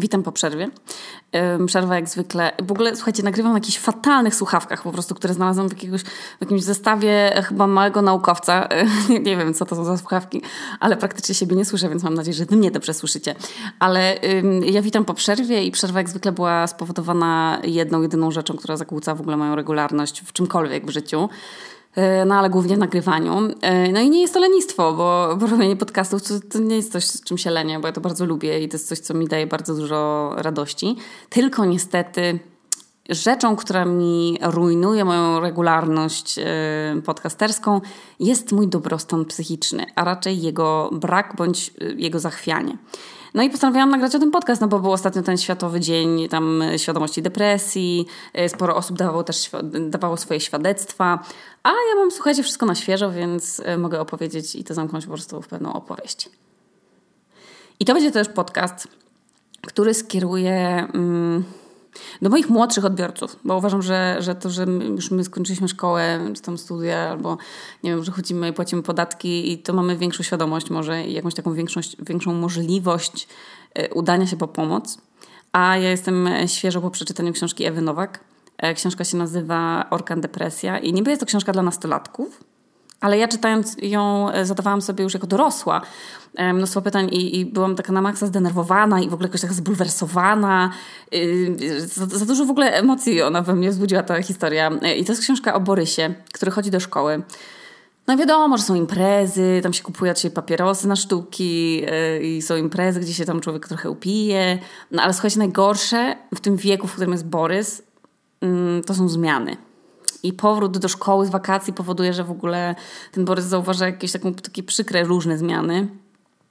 Witam po przerwie. Przerwa jak zwykle. W ogóle, słuchajcie, nagrywam na jakichś fatalnych słuchawkach po prostu, które znalazłam w, jakiegoś, w jakimś zestawie e, chyba małego naukowca. Nie, nie, wiem, co to są za słuchawki, ale praktycznie siebie nie słyszę, więc mam nadzieję, że wy mnie dobrze słyszycie. Ale ja witam po przerwie i przerwa jak zwykle była spowodowana jedną, jedyną rzeczą, która zakłóca w ogóle moją regularność w czymkolwiek w życiu. E, no ale głównie w nagrywaniu. E, no i nie jest to lenistwo, bo, robienie podcastów to, to, nie jest coś, z czym się lenię, bo ja to bardzo lubię i to jest coś, co mi daje bardzo dużo radości. Tylko niestety rzeczą, która mi rujnuje moją regularność e, podcasterską jest mój dobrostan psychiczny, a raczej jego brak bądź jego zachwianie. No i postanowiłam nagrać o tym podcast, no bo był ostatnio ten Światowy Dzień tam Świadomości Depresji, e, sporo osób dawało też dawało swoje świadectwa, a ja mam, słuchajcie, wszystko na świeżo, więc e, mogę opowiedzieć i to zamknąć po prostu w pewną opowieść. I to będzie też podcast, który skieruje... Mm, do moich młodszych odbiorców, bo uważam, że, że to, że już my skończyliśmy szkołę, czy tam studia, albo nie wiem, że chodzimy i płacimy podatki i to mamy większą świadomość może i jakąś taką większość, większą możliwość e, udania się po pomoc. A ja jestem świeżo po przeczytaniu książki Ewy Nowak. E, książka się nazywa Orkan Depresja i niby jest to książka dla nastolatków, ale ja czytając ją e, zadawałam sobie już jako dorosła e, mnóstwo pytań i, i byłam taka na maksa zdenerwowana i w ogóle jakoś taka zbulwersowana. Y, za, za, dużo w ogóle emocji ona we mnie wzbudziła ta historia. E, I to jest książka o Borysie, który chodzi do szkoły. No wiadomo, że są imprezy, tam się kupuje się papierosy na sztuki i są imprezy, gdzie się tam człowiek trochę upije. No ale słuchajcie, najgorsze w tym wieku, w którym jest Borys, mm, to są zmiany. I powrót do szkoły z wakacji powoduje, że w ogóle ten Borys zauważa jakieś taką, takie przykre, różne zmiany.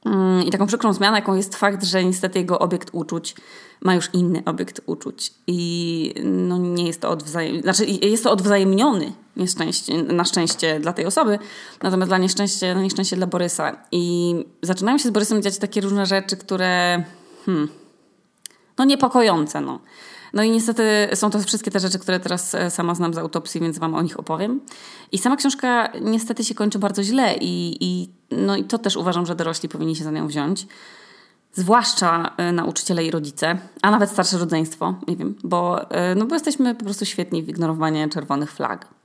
Mm, I taką przykrą zmianę, jaką jest fakt, że niestety jego obiekt uczuć ma już inny obiekt uczuć. I no nie jest to odwzajem... Znaczy jest to odwzajemniony nieszczęście, na szczęście dla tej osoby, natomiast dla nieszczęście, na nieszczęście dla Borysa. I zaczynają się z Borysem dziać takie różne rzeczy, które... Hmm, no niepokojące, no. No i niestety są to wszystkie te rzeczy, które teraz e, sama znam z autopsji, więc Wam o nich opowiem. I sama książka niestety się kończy bardzo źle i, i, no i to też uważam, że dorośli powinni się za nią wziąć. Zwłaszcza e, nauczyciele i rodzice, a nawet starsze rodzeństwo, nie wiem, bo, e, no bo jesteśmy po prostu świetni w ignorowaniu czerwonych flag.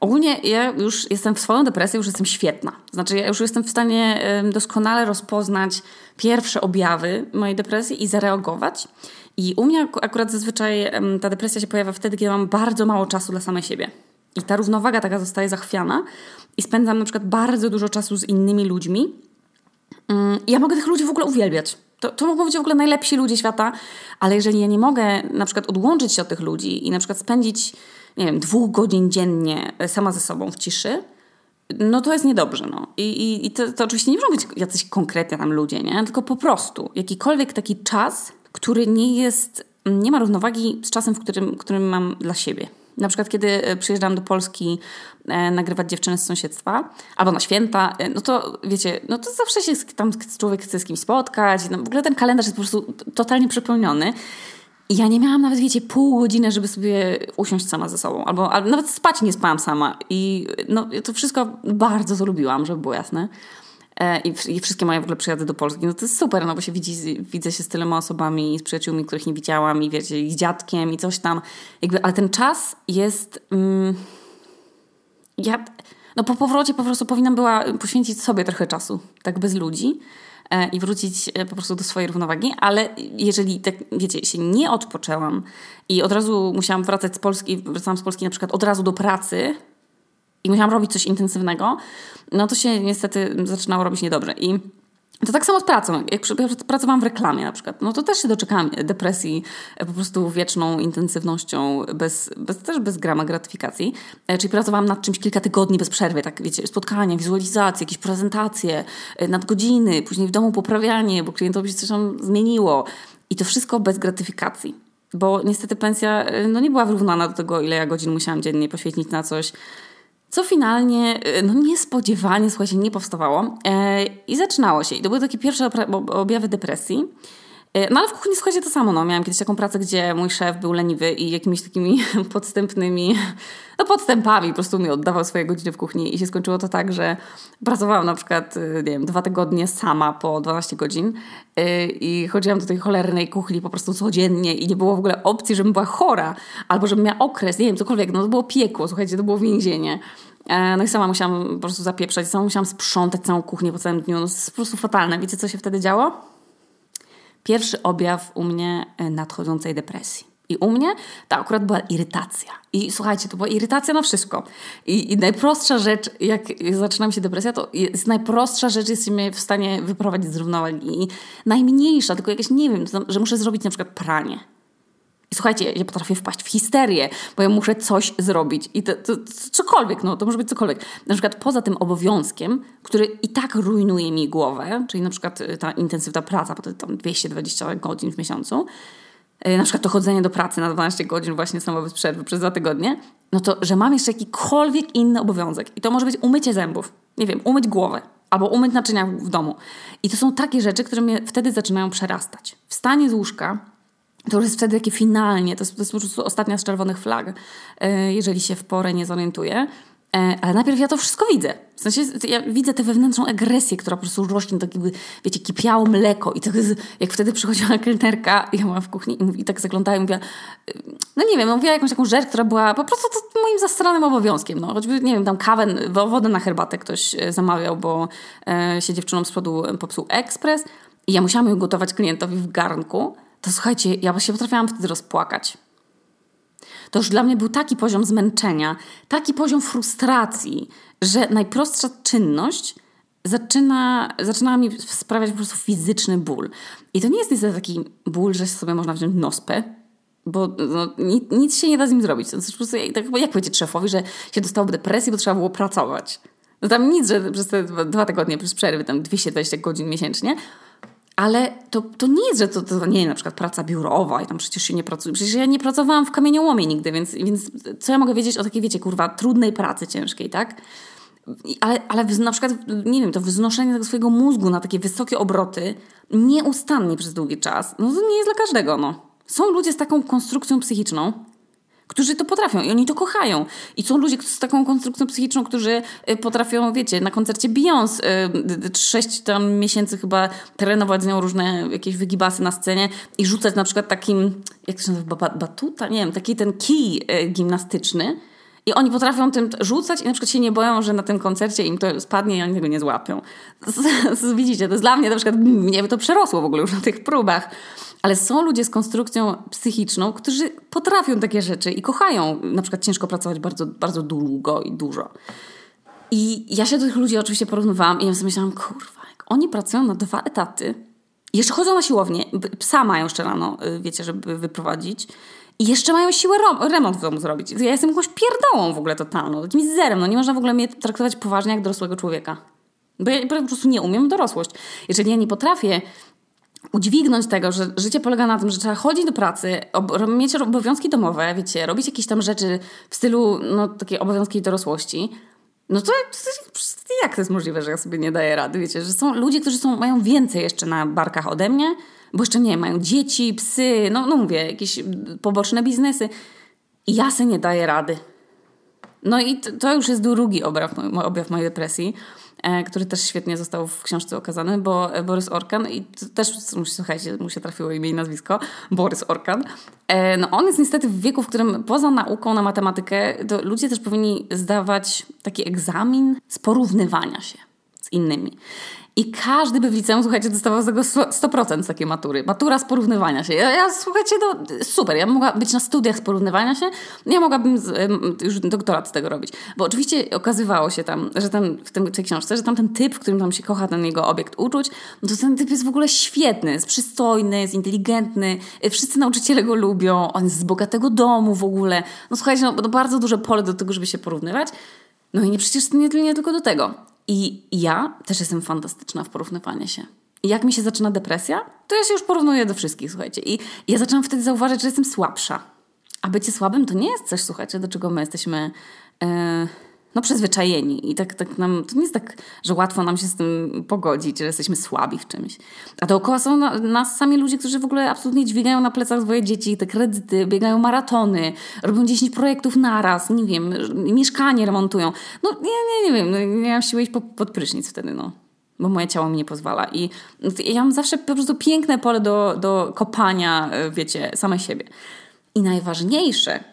Ogólnie ja już jestem w swoją depresję, już jestem świetna. Znaczy, ja już jestem w stanie doskonale rozpoznać pierwsze objawy mojej depresji i zareagować. I u mnie akurat zazwyczaj ta depresja się pojawia wtedy, kiedy mam bardzo mało czasu dla samej siebie. I ta równowaga taka zostaje zachwiana i spędzam na przykład bardzo dużo czasu z innymi ludźmi. Mm, I ja mogę tych ludzi w ogóle uwielbiać. To, to mogą być w ogóle najlepsi ludzie świata, ale jeżeli ja nie mogę na przykład odłączyć się od tych ludzi i na przykład spędzić, nie wiem, dwóch godzin dziennie e, sama ze sobą w ciszy, no to jest niedobrze. No. I, i, i to, to oczywiście nie muszą być jacyś konkretnie tam ludzie, nie? tylko po prostu jakikolwiek taki czas, który nie jest, nie ma równowagi z czasem, w którym, którym mam dla siebie. Na przykład, kiedy e, przyjeżdżam do Polski e, nagrywać dziewczyny z sąsiedztwa, albo na święta, e, no to wiecie, no to zawsze się tam człowiek chce z kimś spotkać. No, w ogóle ten kalendarz jest po prostu totalnie przepełniony. Ja nie miałam nawet, wiecie, pół godziny, żeby sobie usiąść sama ze sobą. Albo, albo nawet spać nie spałam sama. I no, to wszystko bardzo to lubiłam, żeby było jasne. E, i, i wszystkie moje w ogóle przyjazdy do Polski, no to jest super, no bo się widzi, widzę się z tyloma osobami, z przyjaciółmi, których nie widziałam i wiecie, i dziadkiem i coś tam. Jakby, ale ten czas jest... Mm, ja no po powrocie po prostu powinnam była poświęcić sobie trochę czasu, tak bez ludzi i wrócić e, po prostu do swojej równowagi, ale jeżeli, tak wiecie, się nie odpoczęłam i od razu musiałam wracać z Polski, wracałam z Polski na przykład od razu do pracy, i musiałam robić coś intensywnego, no to się niestety zaczynało robić niedobrze. I to tak samo z pracą. Jak pracowałam w reklamie na przykład, no to też się doczekałam depresji e, po prostu wieczną intensywnością, bez, bez, też bez grama gratyfikacji. E, czyli pracowałam nad czymś kilka tygodni bez przerwy, tak wiecie, spotkania, wizualizacje, jakieś prezentacje, e, nadgodziny, później w domu poprawianie, bo klientowi się coś tam zmieniło. I to wszystko bez gratyfikacji. Bo niestety pensja no, nie była wyrównana do tego, ile ja godzin musiałam dziennie poświęcić na coś, co finalnie, y, no niespodziewanie, słuchajcie, nie powstawało. E, I zaczynało się. I to były takie pierwsze objawy depresji. E, no ale w kuchni słuchajcie to samo. No. Miałam kiedyś taką pracę, gdzie mój szef był leniwy i jakimiś takimi podstępnymi, no podstępami po prostu mi oddawał swoje godziny w kuchni i się skończyło to tak, że pracowałam na przykład, e, nie wiem, dwa tygodnie sama po 12 godzin e, i chodziłam do tej cholernej kuchni po prostu codziennie i nie było w ogóle opcji, żebym była chora albo żebym miała okres, nie wiem, cokolwiek. No to było piekło, słuchajcie, to było więzienie. No i sama musiałam po prostu zapieprzać, sama musiałam sprzątać całą kuchnię po całym dniu. No to jest po prostu fatalne. Wiecie, co się wtedy działo? Pierwszy objaw u mnie e, nadchodzącej depresji. I u mnie to akurat była irytacja. I słuchajcie, to była irytacja na wszystko. I, I, najprostsza rzecz, jak zaczyna mi się depresja, to jest najprostsza rzecz, jest mnie w stanie wyprowadzić z równowagi. I najmniejsza, tylko jakaś, nie wiem, że muszę zrobić na przykład pranie. I słuchajcie, ja potrafię wpaść w histerię, bo ja muszę coś zrobić. I to, to, to, cokolwiek, no to może być cokolwiek. Na przykład poza tym obowiązkiem, który i tak rujnuje mi głowę, czyli na przykład y, ta intensywna praca, bo to tam 220 godzin w miesiącu, y, na przykład to chodzenie do pracy na 12 godzin właśnie samo bez przerwy przez dwa tygodnie, no to, że mam jeszcze jakikolwiek inny obowiązek. I to może być umycie zębów, nie wiem, umyć głowę, albo umyć naczynia w domu. I to są takie rzeczy, które mnie wtedy zaczynają przerastać. Wstanie z łóżka, to już jest wtedy takie finalnie, to jest, to jest po prostu ostatnia z czerwonych flag, e, jeżeli się w porę nie zorientuję. E, ale najpierw ja to wszystko widzę. W sensie ja widzę tę wewnętrzną agresję, która po prostu rośnie, tak jakby, wiecie, kipiało mleko. I tak jak wtedy przychodziła kelnerka, ja byłam w kuchni i, i tak zaglądała i mówiła, e, no nie wiem, mówiła jakąś taką rzecz, która była po prostu to moim zastranym obowiązkiem. No. Choćby, nie wiem, tam kawę, wodę na herbatę ktoś zamawiał, bo e, się dziewczynom z przodu popsuł ekspres i ja musiałam ją gotować klientowi w garnku to słuchajcie, ja się potrafiłam wtedy rozpłakać. To już dla mnie był taki poziom zmęczenia, taki poziom frustracji, że najprostsza czynność zaczyna, zaczyna mi sprawiać po prostu fizyczny ból. I to nie jest niestety taki ból, że sobie można wziąć nospę, bo no, nic, nic, się nie da z nim zrobić. To jest po prostu, tak, jak powiedzieć szefowi, że się dostało depresji, bo trzeba było pracować. No tam nic, że przez te dwa tygodnie, przez przerwy, tam 220 godzin miesięcznie, ale to, to nie jest, że to, to nie na przykład praca biurowa i tam przecież się nie pracuje. Przecież ja nie pracowałam w kamieniołomie nigdy, więc, więc co ja mogę wiedzieć o takiej, wiecie, kurwa, trudnej pracy ciężkiej, tak? Ale, ale na przykład, nie wiem, to wznoszenie tego swojego mózgu na takie wysokie obroty nieustannie przez długi czas, no to nie jest dla każdego, no. Są ludzie z taką konstrukcją psychiczną, którzy to potrafią i oni to kochają. I są ludzie z taką konstrukcją psychiczną, którzy y, potrafią, wiecie, na koncercie Beyoncé y, sześć tam miesięcy chyba trenować z nią różne jakieś wygibasy na scenie i rzucać na przykład takim, jak to się nazywa, batuta? Nie wiem, taki ten kij y, gimnastyczny. I oni potrafią tym rzucać i na przykład się nie boją, że na tym koncercie im to spadnie i oni tego nie złapią. Widzicie, to jest dla mnie na przykład, mnie to przerosło w ogóle już na tych próbach. Ale są ludzie z konstrukcją psychiczną, którzy potrafią takie rzeczy i kochają na przykład ciężko pracować bardzo, bardzo długo i dużo. I ja się do tych ludzi oczywiście porównywałam i ja sobie myślałam, kurwa, jak oni pracują na dwa etaty, jeszcze chodzą na siłownię, psa mają jeszcze rano, y, wiecie, żeby wyprowadzić. I jeszcze mają siłę remont w domu zrobić. Ja jestem jakąś pierdołą w ogóle totalną, jakimś zerem. No nie można w ogóle mnie traktować poważnie jak dorosłego człowieka. Bo ja po prostu nie umiem dorosłość. Jeżeli ja nie potrafię udźwignąć tego, że życie polega na tym, że trzeba chodzić do pracy, mieć obowiązki domowe, wiecie, robić jakieś tam rzeczy w stylu, no, takiej obowiązki dorosłości, no to, jak to jest możliwe, że ja sobie nie daję rady, wiecie, że są ludzie, którzy są, mają więcej jeszcze na barkach ode mnie, bo jeszcze nie, mają dzieci, psy, no, no mówię, jakieś poboczne biznesy i ja sobie nie daję rady. No i to, to już jest drugi objaw, objaw mojej depresji, E, który też świetnie został w książce okazany, bo Borys Orkan, i też, słuchajcie, mu się trafiło imię i nazwisko, Borys Orkan, e, no on jest niestety w wieku, w którym poza nauką na matematykę, to ludzie też powinni zdawać taki egzamin z porównywania się z innymi. I każdy by w liceum, słuchajcie, dostawał z tego 100% z takiej matury. Matura z porównywania się. Ja, ja słuchajcie, no, super. Ja mogła być na studiach z porównywania się. Ja mogłabym z, już doktorat z tego robić. Bo oczywiście okazywało się tam, że ten, w, tym, tej książce, że tam ten typ, w którym tam się kocha ten jego obiekt uczuć, no to ten typ jest w ogóle świetny, jest przystojny, jest inteligentny. Wszyscy nauczyciele go lubią. On jest z bogatego domu w ogóle. No słuchajcie, no, no bardzo duże pole do tego, żeby się porównywać. No i nie przecież nie, nie tylko do tego. I ja też jestem fantastyczna w porównywaniu się. Jak mi się zaczyna depresja, to ja się już porównuję do wszystkich, słuchajcie. I ja zaczynam wtedy zauważyć, że jestem słabsza. A bycie słabym to nie jest coś, słuchajcie, do czego my jesteśmy. Yy, no przyzwyczajeni i tak, tak nam, to nie jest tak, że łatwo nam się z tym pogodzić, że jesteśmy słabi w czymś. A dookoła są na, nas sami ludzie, którzy w ogóle absolutnie dźwigają na plecach swoje dzieci, te kredyty, biegają maratony, robią 10 projektów naraz, nie wiem, mieszkanie remontują. No nie, nie, nie wiem, no, nie mam siły iść pod, pod prysznic wtedy, no bo moje ciało mi nie pozwala. I ja mam zawsze po prostu piękne pole do, do kopania, wiecie, samej siebie. I najważniejsze,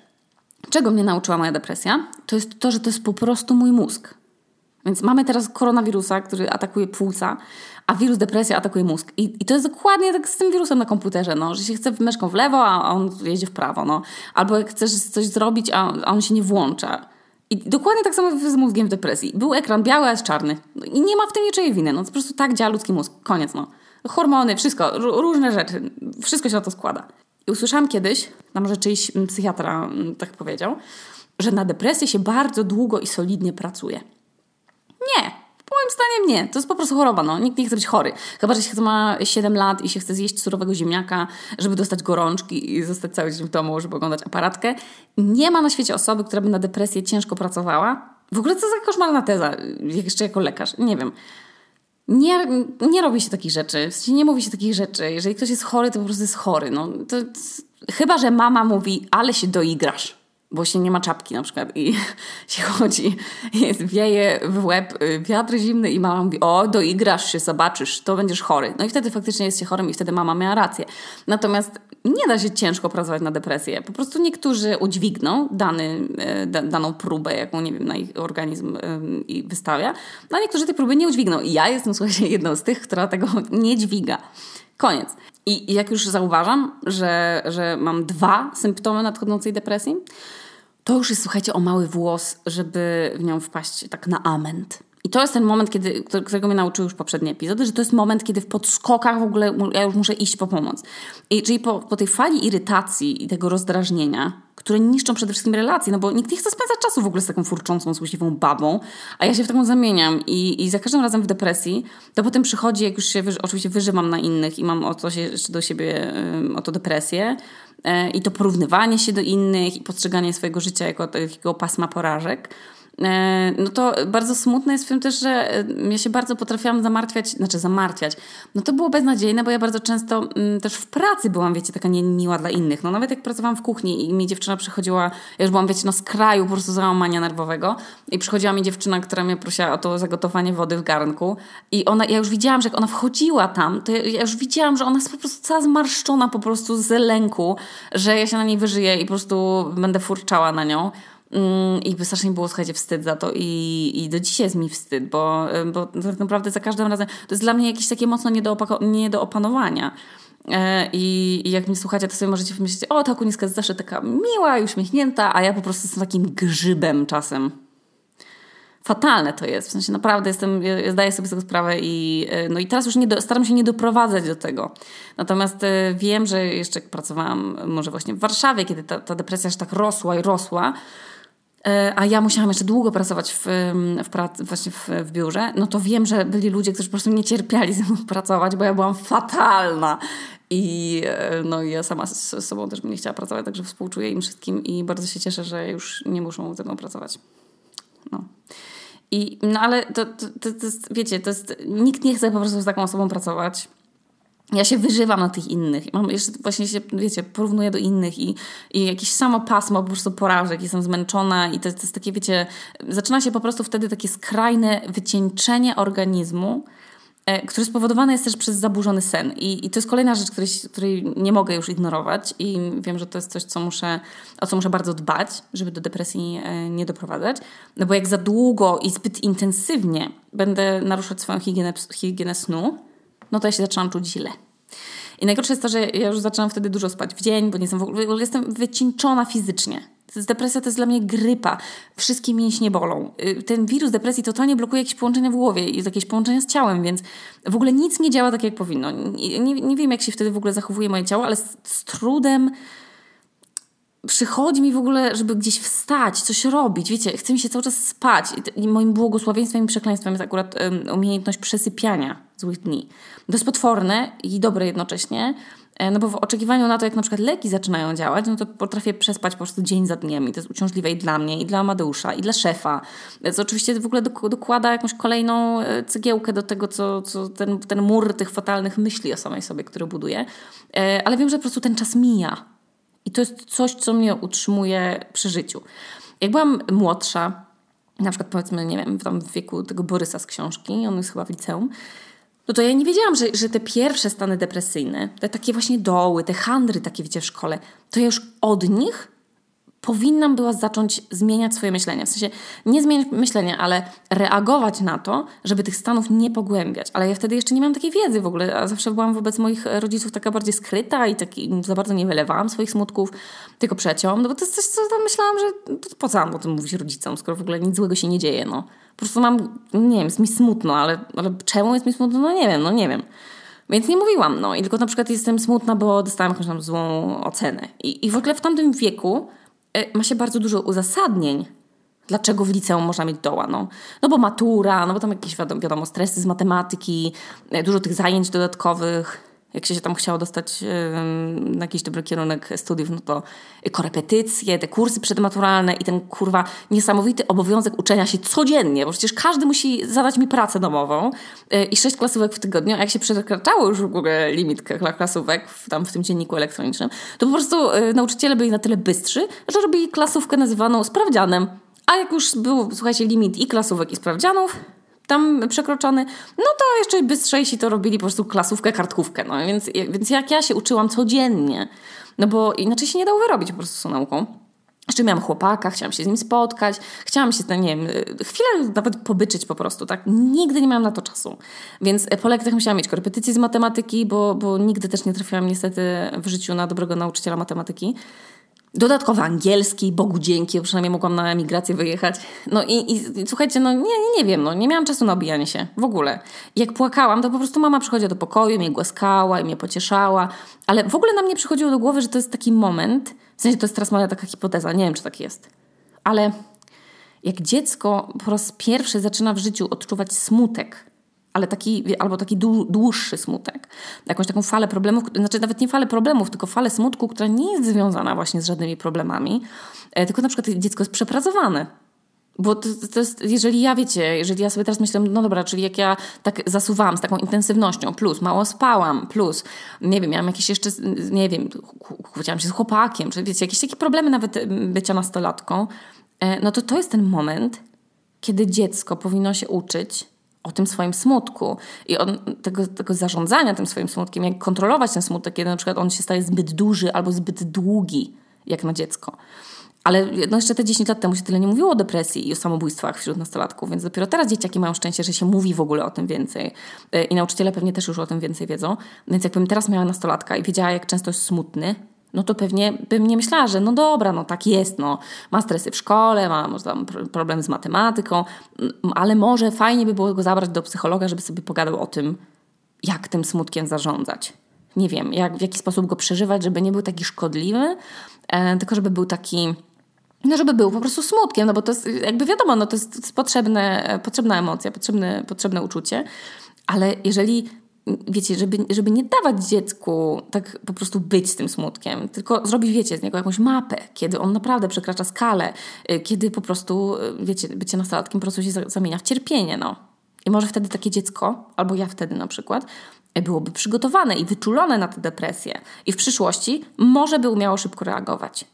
czego mnie nauczyła moja depresja, to jest to, że to jest po prostu mój mózg. Więc mamy teraz koronawirusa, który atakuje płuca, a wirus depresja atakuje mózg. I, I, to jest dokładnie tak z tym wirusem na komputerze, no, że się chce myszką w lewo, a on jedzie w prawo. No. Albo jak chcesz coś zrobić, a, a on się nie włącza. I dokładnie tak samo z mózgiem w depresji. Był ekran biały, a jest czarny. No, I nie ma w tym niczej winy. No, to po prostu tak działa ludzki mózg. Koniec, no. Hormony, wszystko, różne rzeczy. Wszystko się na to składa. I usłyszałam kiedyś, tam może czyjś psychiatra tak powiedział, że na depresję się bardzo długo i solidnie pracuje. Nie, moim zdaniem nie. To jest po prostu choroba. No. Nikt nie chce być chory. Chyba, że się ma 7 lat i się chce zjeść surowego ziemniaka, żeby dostać gorączki i zostać cały dzień w domu, żeby oglądać aparatkę. Nie ma na świecie osoby, która by na depresję ciężko pracowała. W ogóle co za koszmarna teza, jeszcze jako lekarz. Nie wiem. Nie, nie robi się takich rzeczy, w sensie nie mówi się takich rzeczy. Jeżeli ktoś jest chory, to po prostu jest chory. No, to, chyba, że mama mówi, ale się doigrasz bo się nie ma czapki na przykład i się chodzi, jest, wieje w łeb y, wiatr zimny i mama mówi, o doigrasz się, zobaczysz, to będziesz chory. No i wtedy faktycznie jest się chorym i wtedy mama miała rację. Natomiast nie da się ciężko pracować na depresję. Po prostu niektórzy udźwigną dany, y, da, daną próbę, jaką, nie wiem, na ich organizm i wystawia, no a niektórzy tej próby nie udźwigną. I ja jestem, słuchajcie, jedną z tych, która tego nie dźwiga. Koniec. I jak już zauważam, że, że mam dwa symptomy nadchodzącej depresji, to już jest, słuchajcie, o mały włos, żeby w nią wpaść tak na ament. I to jest ten moment, kiedy, którego mnie nauczyły już poprzednie epizody, że to jest moment, kiedy w podskokach w ogóle ja już muszę iść po pomoc. I, czyli po, po tej fali irytacji i tego rozdrażnienia, które niszczą przede wszystkim relacje, no bo nikt nie chce spędzać czasu w ogóle z taką furczącą, złośliwą babą, a ja się w taką zamieniam i, i za każdym razem w depresji, to potem przychodzi, jak już się oczywiście wyżywam na innych i mam o to się jeszcze do siebie, o to depresję, e, i to porównywanie się do innych i postrzeganie swojego życia jako takiego pasma porażek, no to bardzo smutne jest w tym też, że e, ja się bardzo potrafiłam zamartwiać, znaczy zamartwiać. No to było beznadziejne, bo ja bardzo często mm, też w pracy byłam, wiecie, taka niemiła dla innych. No nawet jak pracowałam w kuchni i mi dziewczyna przychodziła, ja już byłam, wiecie, na skraju po prostu załamania nerwowego i przychodziła mi dziewczyna, która mnie prosiła o to zagotowanie wody w garnku i ona, ja już widziałam, że jak ona wchodziła tam, to ja, ja już widziałam, że ona jest po prostu cała zmarszczona po prostu z lęku, że ja się na niej wyżyję i po prostu będę furczała na nią. Mm, I strasznie było, słuchajcie, wstyd za to i, i do dzisiaj jest mi wstyd, bo, bo tak naprawdę za każdym razem to jest dla mnie jakieś takie mocno nie do, nie do opanowania. E, I, I, jak mnie słuchacie, to sobie możecie pomyśleć, o, ta Kuniska jest zawsze taka miła i uśmiechnięta, a ja po prostu jestem takim grzybem czasem. Fatalne to jest, w sensie naprawdę jestem, zdaję sobie z tego sprawę i, e, no i teraz już nie do, staram się nie doprowadzać do tego. Natomiast e, wiem, że jeszcze pracowałam może właśnie w Warszawie, kiedy ta, ta depresja aż tak rosła i rosła, a ja musiałam jeszcze długo pracować w, w właśnie w, w, biurze, no to wiem, że byli ludzie, którzy po prostu nie cierpiali ze mną pracować, bo ja byłam fatalna. I e, no, ja sama z sobą też bym nie chciała pracować, także współczuję im wszystkim i bardzo się cieszę, że już nie muszą ze mną pracować. No. I, no ale to, to, to, to jest, wiecie, to jest, nikt nie chce po prostu z taką osobą pracować ja się wyżywam na tych innych. Mam jeszcze właśnie się, wiecie, porównuję do innych i, i jakieś samo pasmo po prostu porażek. Jestem zmęczona i to, to jest takie, wiecie, zaczyna się po prostu wtedy takie skrajne wycieńczenie organizmu, e, które spowodowane jest też przez zaburzony sen. I, i to jest kolejna rzecz, której, której nie mogę już ignorować i wiem, że to jest coś, co muszę, o co muszę bardzo dbać, żeby do depresji e, nie doprowadzać. No bo jak za długo i zbyt intensywnie będę naruszać swoją higienę, higienę snu, no to ja się zaczynam czuć źle. I najgorsze jest to, że ja już zaczynam wtedy dużo spać w dzień, bo nie jestem w ogóle, w ogóle jestem wycieńczona fizycznie. Depresja to jest dla mnie grypa. Wszystkie mięśnie bolą. Y, ten wirus depresji totalnie blokuje jakieś połączenia w głowie i jakieś połączenia z ciałem, więc w ogóle nic nie działa tak, jak powinno. Nie, nie, nie wiem, jak się wtedy w ogóle zachowuje moje ciało, ale z, z trudem przychodzi mi w ogóle, żeby gdzieś wstać, coś robić, wiecie, chce mi się cały czas spać. I moim błogosławieństwem i przekleństwem jest akurat um, umiejętność przesypiania złych dni. To jest potworne i dobre jednocześnie, e, no bo w oczekiwaniu na to, jak na przykład leki zaczynają działać, no to potrafię przespać po prostu dzień za dniem i to jest uciążliwe i dla mnie, i dla Amadeusza, i dla szefa. To oczywiście w ogóle dokłada jakąś kolejną e, cegiełkę do tego, co, co ten, ten mur tych fatalnych myśli o samej sobie, który buduje. E, ale wiem, że po prostu ten czas mija i to jest coś, co mnie utrzymuje przy życiu. Jak byłam młodsza, na przykład powiedzmy, nie wiem, tam w wieku tego Borysa z książki, on jest chyba w liceum, no to ja nie wiedziałam, że, że te pierwsze stany depresyjne, te takie właśnie doły, te handry takie, wiecie, w szkole, to ja już od nich powinnam była zacząć zmieniać swoje myślenie. W sensie nie zmieniać myślenia, ale reagować na to, żeby tych stanów nie pogłębiać. Ale ja wtedy jeszcze nie miałam takiej wiedzy w ogóle, a zawsze byłam wobec moich rodziców taka bardziej skryta i taki, za bardzo nie wylewałam swoich smutków, tylko przeciął. No bo to jest coś, co tam myślałam, że po co mam o tym mówić rodzicom, skoro w ogóle nic złego się nie dzieje, no. Po prostu mam, nie wiem, jest mi smutno, ale, ale czemu jest mi smutno? No nie wiem, no nie wiem. Więc nie mówiłam, no. I tylko na przykład jestem smutna, bo dostałam jakąś tam złą ocenę. I, i w ogóle w tamtym wieku E, ma się bardzo dużo uzasadnień, dlaczego w liceum można mieć doła. No, no bo matura, no bo tam jakieś wiadomo, wiadomo stresy z matematyki, e, dużo tych zajęć dodatkowych jak się tam chciało dostać na jakiś dobry kierunek studiów, no to korepetycje, te kursy przedmaturalne i ten kurwa niesamowity obowiązek uczenia się codziennie, bo przecież każdy musi zadać mi pracę domową y, i sześć klasówek w tygodniu, a jak się przekraczało już w ogóle limit klasówek tam w tym dzienniku elektronicznym, to po prostu y, nauczyciele byli na tyle bystrzy, że robili klasówkę nazywaną sprawdzianem. A jak już był, słuchajcie, limit i klasówek, i sprawdzianów, tam przekroczony, no to jeszcze bystrzejsi to robili po prostu klasówkę, kartkówkę. No więc, więc jak ja się uczyłam codziennie, no bo inaczej się nie dało wyrobić po prostu z tą nauką. Jeszcze miałam chłopaka, chciałam się z nim spotkać, chciałam się, nie wiem, chwilę nawet pobyczyć po prostu, tak? Nigdy nie miałam na to czasu. Więc po lekcjach musiałam mieć korepetycje z matematyki, bo, bo nigdy też nie trafiłam niestety w życiu na dobrego nauczyciela matematyki. Dodatkowo angielski, Bogu dzięki, przynajmniej mogłam na emigrację wyjechać. No i, i, słuchajcie, no nie, nie wiem, no nie miałam czasu na obijanie się w ogóle. Jak płakałam, to po prostu mama przychodziła do pokoju, mnie głaskała i mnie pocieszała, ale w ogóle nam nie przychodziło do głowy, że to jest taki moment, w sensie to jest teraz moja taka hipoteza, nie wiem czy tak jest, ale jak dziecko po raz pierwszy zaczyna w życiu odczuwać smutek, ale taki, albo taki dłuższy smutek. Jakąś taką falę problemów, znaczy nawet nie falę problemów, tylko falę smutku, która nie jest związana właśnie z żadnymi problemami, e, tylko na przykład dziecko jest przepracowane. Bo to, to, jest, jeżeli ja wiecie, jeżeli ja sobie teraz myślę, no dobra, czyli jak ja tak zasuwałam z taką intensywnością, plus mało spałam, plus nie wiem, miałam jakieś jeszcze, nie wiem, kłóciłam się z chłopakiem, czy wiecie, jakieś takie problemy nawet bycia nastolatką, e, no to to jest ten moment, kiedy dziecko powinno się uczyć o tym swoim smutku i tego, tego zarządzania tym swoim smutkiem, jak kontrolować ten smutek, kiedy na przykład on się staje zbyt duży albo zbyt długi, jak na dziecko. Ale no jeszcze te 10 lat temu się tyle nie mówiło o depresji i o samobójstwach wśród nastolatków, więc dopiero teraz dzieciaki mają szczęście, że się mówi w ogóle o tym więcej. E, I nauczyciele pewnie też już o tym więcej wiedzą. Więc jakbym teraz miała nastolatka i wiedziała, jak często jest smutny, no to pewnie bym nie myślała, że no dobra, no tak jest, no ma stresy w szkole, ma może tam problemy z matematyką, ale może fajnie by było go zabrać do psychologa, żeby sobie pogadał o tym, jak tym smutkiem zarządzać. Nie wiem, jak, w jaki sposób go przeżywać, żeby nie był taki szkodliwy, e, tylko żeby był taki no żeby był po prostu smutkiem, no bo to jest jakby wiadomo, no to jest, to jest potrzebne, potrzebna emocja, potrzebne, potrzebne uczucie, ale jeżeli wiecie, żeby, żeby nie dawać dziecku tak po prostu być z tym smutkiem, tylko zrobić, wiecie, z niego jakąś mapę, kiedy on naprawdę przekracza skalę, y, kiedy po prostu, y, wiecie, bycie nastolatkiem po prostu się zamienia w cierpienie, no. I może wtedy takie dziecko, albo ja wtedy na przykład, y, byłoby przygotowane i wyczulone na tę depresję i w przyszłości może by umiało szybko reagować.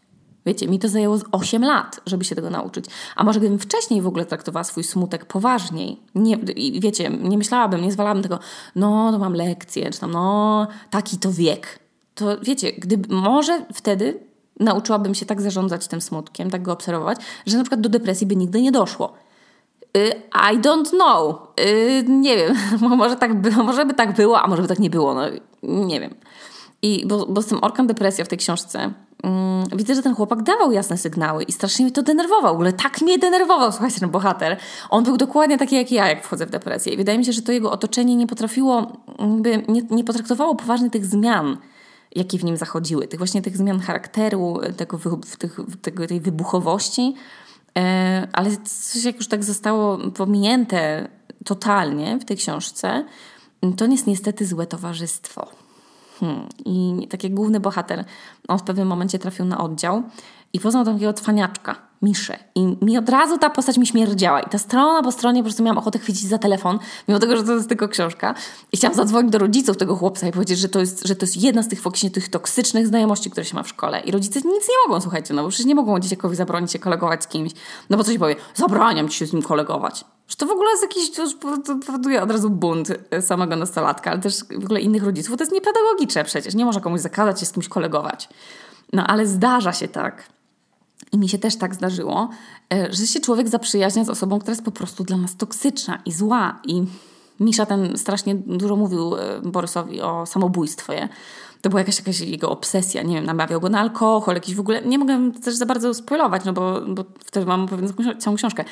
Wiecie, mi to zajęło 8 lat, żeby się tego nauczyć. A może gdybym wcześniej w ogóle traktowała swój smutek poważniej, nie, wiecie, nie myślałabym, nie zwalałabym tego, no, to mam lekcję, czy tam, no, taki to wiek. To wiecie, gdyby, może wtedy nauczyłabym się tak zarządzać tym smutkiem, tak go obserwować, że na przykład do depresji by nigdy nie doszło. Y, I don't know. Y, nie wiem, może, tak by, może by tak było, a może by tak nie było, no nie wiem. I bo, bo z tym orkan depresja w tej książce widzę, że ten chłopak dawał jasne sygnały i strasznie mnie to denerwował. W ogóle tak mnie denerwował, słuchajcie, ten bohater. On był dokładnie taki jak ja, jak wchodzę w depresję. I wydaje mi się, że to jego otoczenie nie potrafiło, jakby nie, nie potraktowało poważnie tych zmian jakie w nim zachodziły. Tych właśnie tych zmian charakteru, tego, tych, tego, tej wybuchowości. E, ale coś jak już tak zostało pominięte totalnie w tej książce, to jest niestety złe towarzystwo. Hmm. I taki główny bohater, on w pewnym momencie trafił na oddział i poznał takiego cwaniaczka, Miszę. I mi od razu ta postać mi śmierdziała. I ta strona po stronie po prostu miałam ochotę chwycić za telefon, mimo tego, że to jest tylko książka. I chciałam zadzwonić do rodziców tego chłopca i powiedzieć, że to jest, że to jest jedna z tych właśnie tych toksycznych znajomości, które się ma w szkole. I rodzice nic nie mogą, słuchajcie, no bo przecież nie mogą dzieciakowi zabronić się kolegować z kimś. No bo coś powie, zabraniam ci się z nim kolegować. Że to w ogóle jest jakiś, to już powoduje od razu bunt e, samego nastolatka, ale też w ogóle innych rodziców. To jest niepedagogiczne przecież. Nie można komuś zakazać się z kimś kolegować. No ale zdarza się tak, i mi się też tak zdarzyło, e, że się człowiek zaprzyjaźnia z osobą, która jest po prostu dla nas toksyczna i zła. I Misza ten strasznie dużo mówił e, Borysowi o samobójstwie. To była jakaś, jakaś jego obsesja, nie wiem, namawiał go na alkohol, jakiś w ogóle. Nie mogę też za bardzo spoilować, no bo, bo wtedy mam opowiedzieć całą książkę.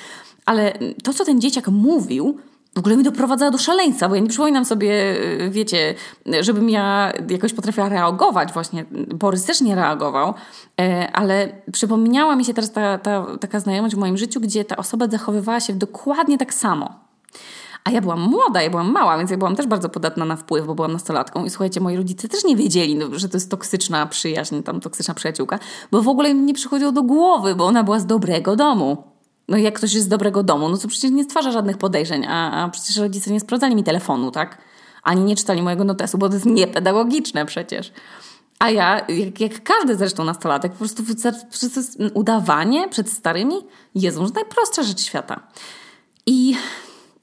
Ale to, co ten dzieciak mówił, w ogóle mi doprowadza do szaleństwa, bo ja nie przypominam sobie, y, wiecie, żebym ja jakoś potrafiła reagować właśnie. Borys też nie reagował, e, ale przypomniała mi się teraz ta, ta, taka znajomość w moim życiu, gdzie ta osoba zachowywała się dokładnie tak samo. A ja byłam młoda, ja byłam mała, więc ja byłam też bardzo podatna na wpływ, bo byłam nastolatką. I słuchajcie, moi rodzice też nie wiedzieli, no, że to jest toksyczna przyjaźń, tam toksyczna przyjaciółka, bo w ogóle im nie przychodziło do głowy, bo ona była z dobrego domu no jak ktoś jest z dobrego domu, no to przecież nie stwarza żadnych podejrzeń, a, a przecież rodzice nie sprawdzali mi telefonu, tak? Ani nie czytali mojego notesu, bo to jest niepedagogiczne przecież. A ja, jak, jak każdy zresztą nastolatek, po prostu udawanie przed starymi, Jezu, że najprostsza rzecz świata. I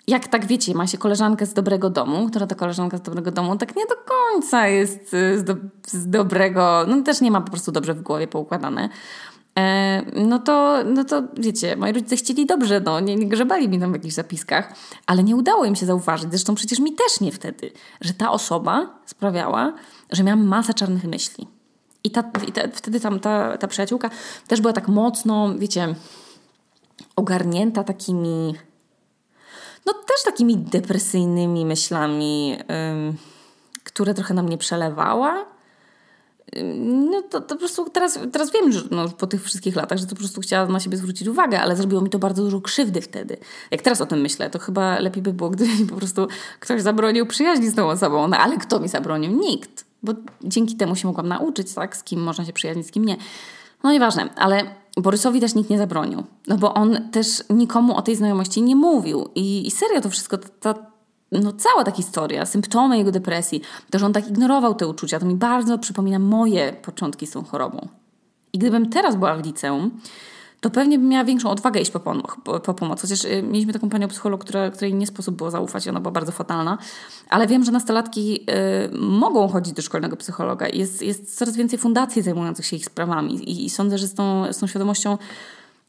jak tak wiecie, ma się koleżankę z dobrego domu, która to koleżanka z dobrego domu tak nie do końca jest z, do, z dobrego, no też nie ma po prostu dobrze w głowie poukładane. E, no to, no to wiecie, moi rodzice chcieli dobrze, no, nie, nie grzebali mi tam w jakichś zapiskach, ale nie udało im się zauważyć, zresztą przecież mi też nie wtedy, że ta osoba sprawiała, że miałam masę czarnych myśli. I, ta, i ta, wtedy tam ta, ta przyjaciółka też była tak mocno, wiecie, ogarnięta takimi, no też takimi depresyjnymi myślami, które trochę na mnie przelewała no to, to po prostu teraz, teraz wiem, że no, po tych wszystkich latach, że to po prostu chciała na siebie zwrócić uwagę, ale zrobiło mi to bardzo dużo krzywdy wtedy. Jak teraz o tym myślę, to chyba lepiej by było, gdyby mi po prostu ktoś zabronił przyjaźni z tą osobą. No ale kto mi zabronił? Nikt. Bo dzięki temu się mogłam nauczyć, tak, z kim można się przyjaźnić, z kim nie. No nieważne, ale Borysowi też nikt nie zabronił. No bo on też nikomu o tej znajomości nie mówił. I, i serio to wszystko, ta, no cała ta historia, symptomy jego depresji, to, że on tak ignorował te uczucia, to mi bardzo przypomina moje początki z tą chorobą. I gdybym teraz była w liceum, to pewnie bym miała większą odwagę iść po, pom- po, po pomoc. Chociaż y, mieliśmy taką panią psycholog, która, której nie sposób było zaufać, ona była bardzo fatalna. Ale wiem, że nastolatki y, mogą chodzić do szkolnego psychologa. Jest, jest coraz więcej fundacji zajmujących się ich sprawami. I, i sądzę, że z tą, z tą świadomością,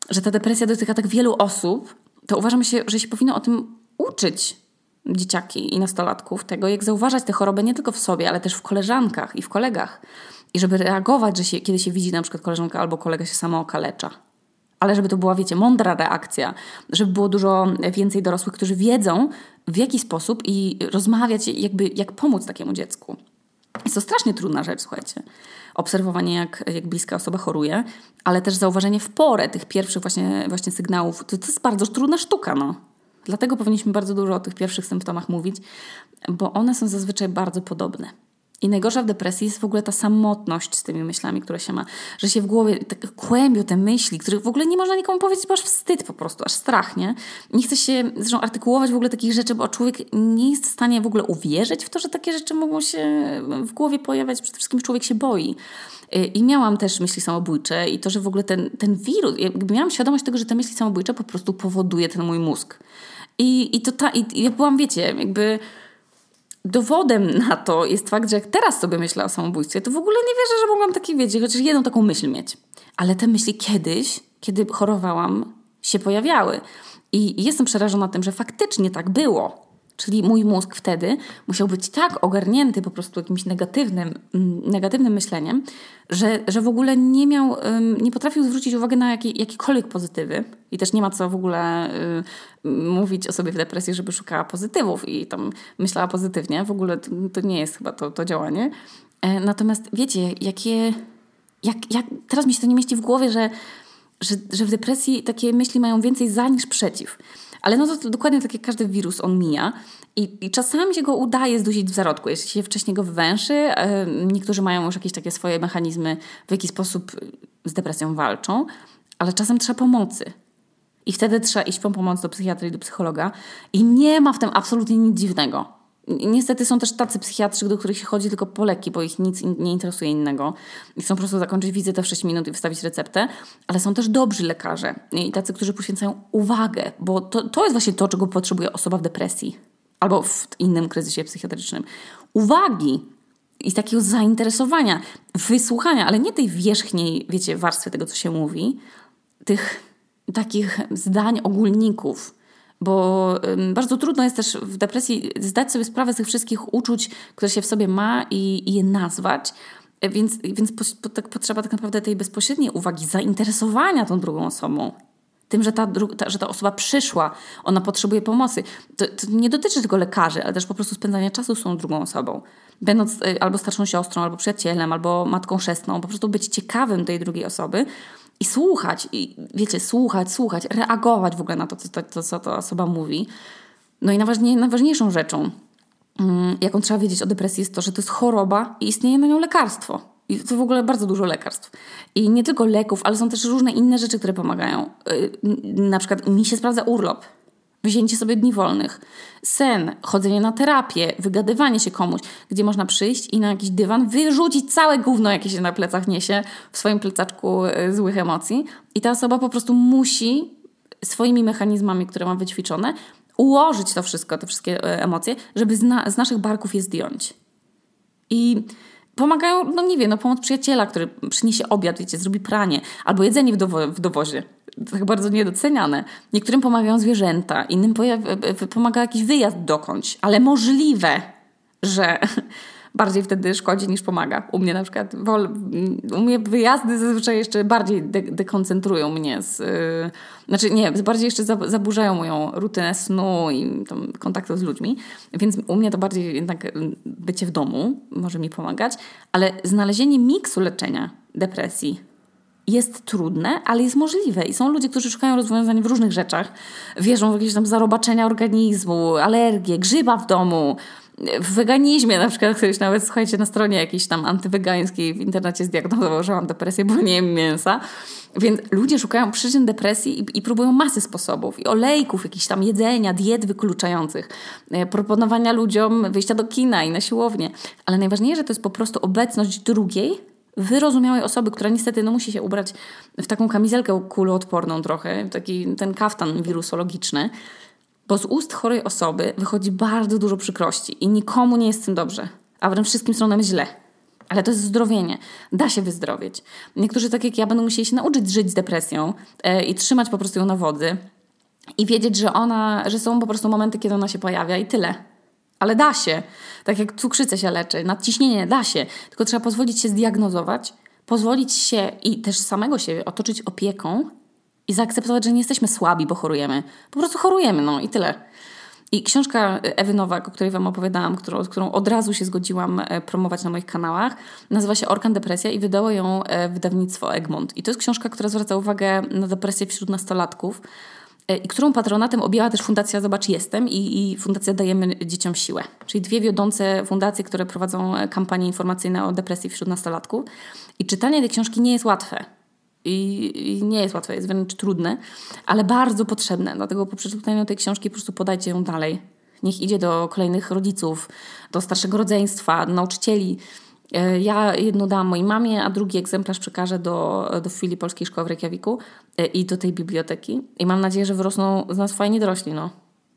że ta depresja dotyka tak wielu osób, to uważam, się, że się powinno o tym uczyć dzieciaki i nastolatków tego, jak zauważać tę chorobę nie tylko w sobie, ale też w koleżankach i w kolegach. I żeby reagować, że się, kiedy się widzi na przykład koleżanka albo kolega się samo okalecza. Ale żeby to była, wiecie, mądra reakcja, żeby było dużo więcej dorosłych, którzy wiedzą w jaki sposób i rozmawiać, jakby jak pomóc takiemu dziecku. Jest to strasznie trudna rzecz, słuchajcie. Obserwowanie, jak, jak bliska osoba choruje, ale też zauważenie w porę tych pierwszych właśnie, właśnie sygnałów. To, to jest bardzo trudna sztuka, no. Dlatego powinniśmy bardzo dużo o tych pierwszych symptomach mówić, bo one są zazwyczaj bardzo podobne. I najgorsza w depresji jest w ogóle ta samotność z tymi myślami, które się ma, że się w głowie tak kłębią te myśli, których w ogóle nie można nikomu powiedzieć, bo aż wstyd po prostu, aż strach, nie? Nie chce się zresztą artykułować w ogóle takich rzeczy, bo człowiek nie jest w stanie w ogóle uwierzyć w to, że takie rzeczy mogą się w głowie pojawiać. Przede wszystkim człowiek się boi. I miałam też myśli samobójcze i to, że w ogóle ten, ten wirus, jakby miałam świadomość tego, że te myśli samobójcze po prostu powoduje ten mój mózg. I, i, to ta, i ja byłam, wiecie, jakby dowodem na to jest fakt, że jak teraz sobie myślę o samobójstwie, to w ogóle nie wierzę, że mogłam takie, wiecie, chociaż jedną taką myśl mieć. Ale te myśli kiedyś, kiedy chorowałam, się pojawiały. I jestem przerażona tym, że faktycznie tak było. Czyli mój mózg wtedy musiał być tak ogarnięty po prostu jakimś negatywnym, mm, negatywnym myśleniem, że, że w ogóle nie miał, nie potrafił zwrócić uwagi na jakie, jakiekolwiek pozytywy. I też nie ma co w ogóle y, mówić o sobie w depresji, żeby szukała pozytywów i tam myślała pozytywnie. W ogóle to, to nie jest chyba to, to działanie. E, natomiast wiecie, jakie. Jak, jak, teraz mi się to nie mieści w głowie, że, że, że w depresji takie myśli mają więcej za niż przeciw. Ale no to, dokładnie tak jak każdy wirus, on mija. I, I, czasami się go udaje zdusić w zarodku, jeśli się wcześniej go wywęszy. Niektórzy mają już jakieś takie swoje mechanizmy, w jaki sposób z depresją walczą, ale czasem trzeba pomocy. I wtedy trzeba iść po pomoc do psychiatry i do psychologa. I nie ma w tym absolutnie nic dziwnego. Niestety są też tacy psychiatrzy, do których się chodzi tylko po leki, bo ich nic nie interesuje innego. I chcą po prostu zakończyć wizytę w 6 minut i wystawić receptę. Ale są też dobrzy lekarze i tacy, którzy poświęcają uwagę, bo to, to jest właśnie to, czego potrzebuje osoba w depresji albo w innym kryzysie psychiatrycznym. Uwagi i takiego zainteresowania, wysłuchania, ale nie tej wierzchniej, wiecie, warstwy tego, co się mówi, tych takich zdań ogólników, bo bardzo trudno jest też w depresji zdać sobie sprawę z tych wszystkich uczuć, które się w sobie ma i, i je nazwać. Więc, więc po, po, tak potrzeba tak naprawdę tej bezpośredniej uwagi, zainteresowania tą drugą osobą. Tym, że ta, ta, że ta osoba przyszła, ona potrzebuje pomocy. To, to, nie dotyczy tylko lekarzy, ale też po prostu spędzania czasu z tą drugą osobą. Będąc y, albo starszą siostrą, albo przyjacielem, albo matką chrzestną, po prostu być ciekawym tej drugiej osoby, i słuchać, i wiecie, słuchać, słuchać, reagować w ogóle na to, co, to, co ta osoba mówi. No i najważniej, najważniejszą rzeczą, mm, jaką trzeba wiedzieć o depresji, jest to, że to jest choroba i istnieje na nią lekarstwo. I to w ogóle bardzo dużo lekarstw. I nie tylko leków, ale są też różne inne rzeczy, które pomagają. Y, na przykład mi się sprawdza urlop wzięcie sobie dni wolnych, sen, chodzenie na terapię, wygadywanie się komuś, gdzie można przyjść i na jakiś dywan wyrzucić całe gówno, jakie się na plecach niesie w swoim plecaczku e, złych emocji. I ta osoba po prostu musi swoimi mechanizmami, które ma wyćwiczone, ułożyć to wszystko, te wszystkie e, emocje, żeby z, na, z naszych barków je zdjąć. I pomagają, no nie wiem, no pomoc przyjaciela, który przyniesie obiad, wiecie, zrobi pranie, albo jedzenie w, dowo w dowozie tak bardzo niedoceniane. Niektórym pomagają zwierzęta, innym pomaga jakiś wyjazd dokądś, ale możliwe, że bardziej wtedy szkodzi niż pomaga. U mnie na przykład, u mnie wyjazdy zazwyczaj jeszcze bardziej de dekoncentrują mnie z, yy, znaczy nie, bardziej jeszcze zaburzają moją rutynę snu i tam, kontaktu z ludźmi, więc u mnie to bardziej jednak y, bycie w domu może mi pomagać, ale znalezienie miksu leczenia depresji jest trudne, ale jest możliwe. I są ludzie, którzy szukają rozwiązań w różnych rzeczach. Wierzą w jakieś tam zarobaczenia organizmu, alergie, grzyba w domu, w weganizmie na przykład ktoś nawet, słuchajcie, na stronie jakiejś tam antywegańskiej w internecie zdiagnozował, że mam depresję, bo nie jem mięsa. Więc ludzie szukają przyczyn depresji i, i próbują masy sposobów. I olejków, jakichś tam jedzenia, diet wykluczających, e, proponowania ludziom wyjścia do kina i na siłownię. Ale najważniejsze to jest po prostu obecność drugiej, wyrozumiałej osoby, która niestety no, musi się ubrać w taką kamizelkę kuloodporną trochę, taki ten kaftan wirusologiczny, bo z ust chorej osoby wychodzi bardzo dużo przykrości i nikomu nie jest z tym dobrze, a wręcz wszystkim stronom źle. Ale to jest zdrowienie. Da się wyzdrowieć. Niektórzy, tak jak ja, będą musieli się nauczyć żyć z depresją e, i trzymać po prostu ją na wodzy i wiedzieć, że ona, że są po prostu momenty, kiedy ona się pojawia i tyle. Ale da się. Tak jak cukrzycę się leczy, nadciśnienie da się. Tylko trzeba pozwolić się zdiagnozować, pozwolić się i też samego siebie otoczyć opieką i zaakceptować, że nie jesteśmy słabi, bo chorujemy. Po prostu chorujemy, no i tyle. I książka Ewy Nowak, o której Wam opowiadałam, którą, którą od razu się zgodziłam e, promować na moich kanałach, nazywa się Orkan Depresja i wydało ją e, wydawnictwo Egmont. I to jest książka, która zwraca uwagę na depresję wśród nastolatków i którą patronatem objęła też Fundacja Zobacz Jestem i, i Fundacja Dajemy Dzieciom Siłę. Czyli dwie wiodące fundacje, które prowadzą e, kampanie informacyjne o depresji wśród nastolatków. I czytanie tej książki nie jest łatwe. I, I, nie jest łatwe, jest wręcz trudne, ale bardzo potrzebne. Dlatego po przeczytaniu tej książki po prostu podajcie ją dalej. Niech idzie do kolejnych rodziców, do starszego rodzeństwa, do nauczycieli, E, ja jedno dałam mojej mamie, a drugi egzemplarz przekażę do, do filii Polskiej Szkoły w Reykjaviku e, i do tej biblioteki. I mam nadzieję, że wyrosną z nas fajni dorośli. No.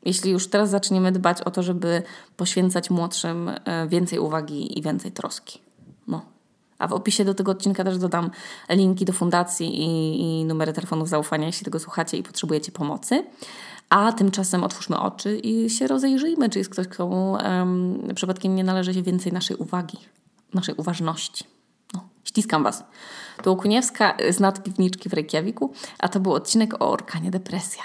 Jeśli już teraz zaczniemy dbać o to, żeby poświęcać młodszym e, więcej uwagi i więcej troski. No. A w opisie do tego odcinka też dodam linki do fundacji i, i numery telefonów zaufania, jeśli tego słuchacie i potrzebujecie pomocy. A tymczasem otwórzmy oczy i się rozejrzyjmy, czy jest ktoś, komu um, przypadkiem nie należy się więcej naszej uwagi naszej uważności. No, ściskam Was. Tu Okuniewska z nadpiwniczki w Reykjaviku, a to był odcinek o orkanie depresja.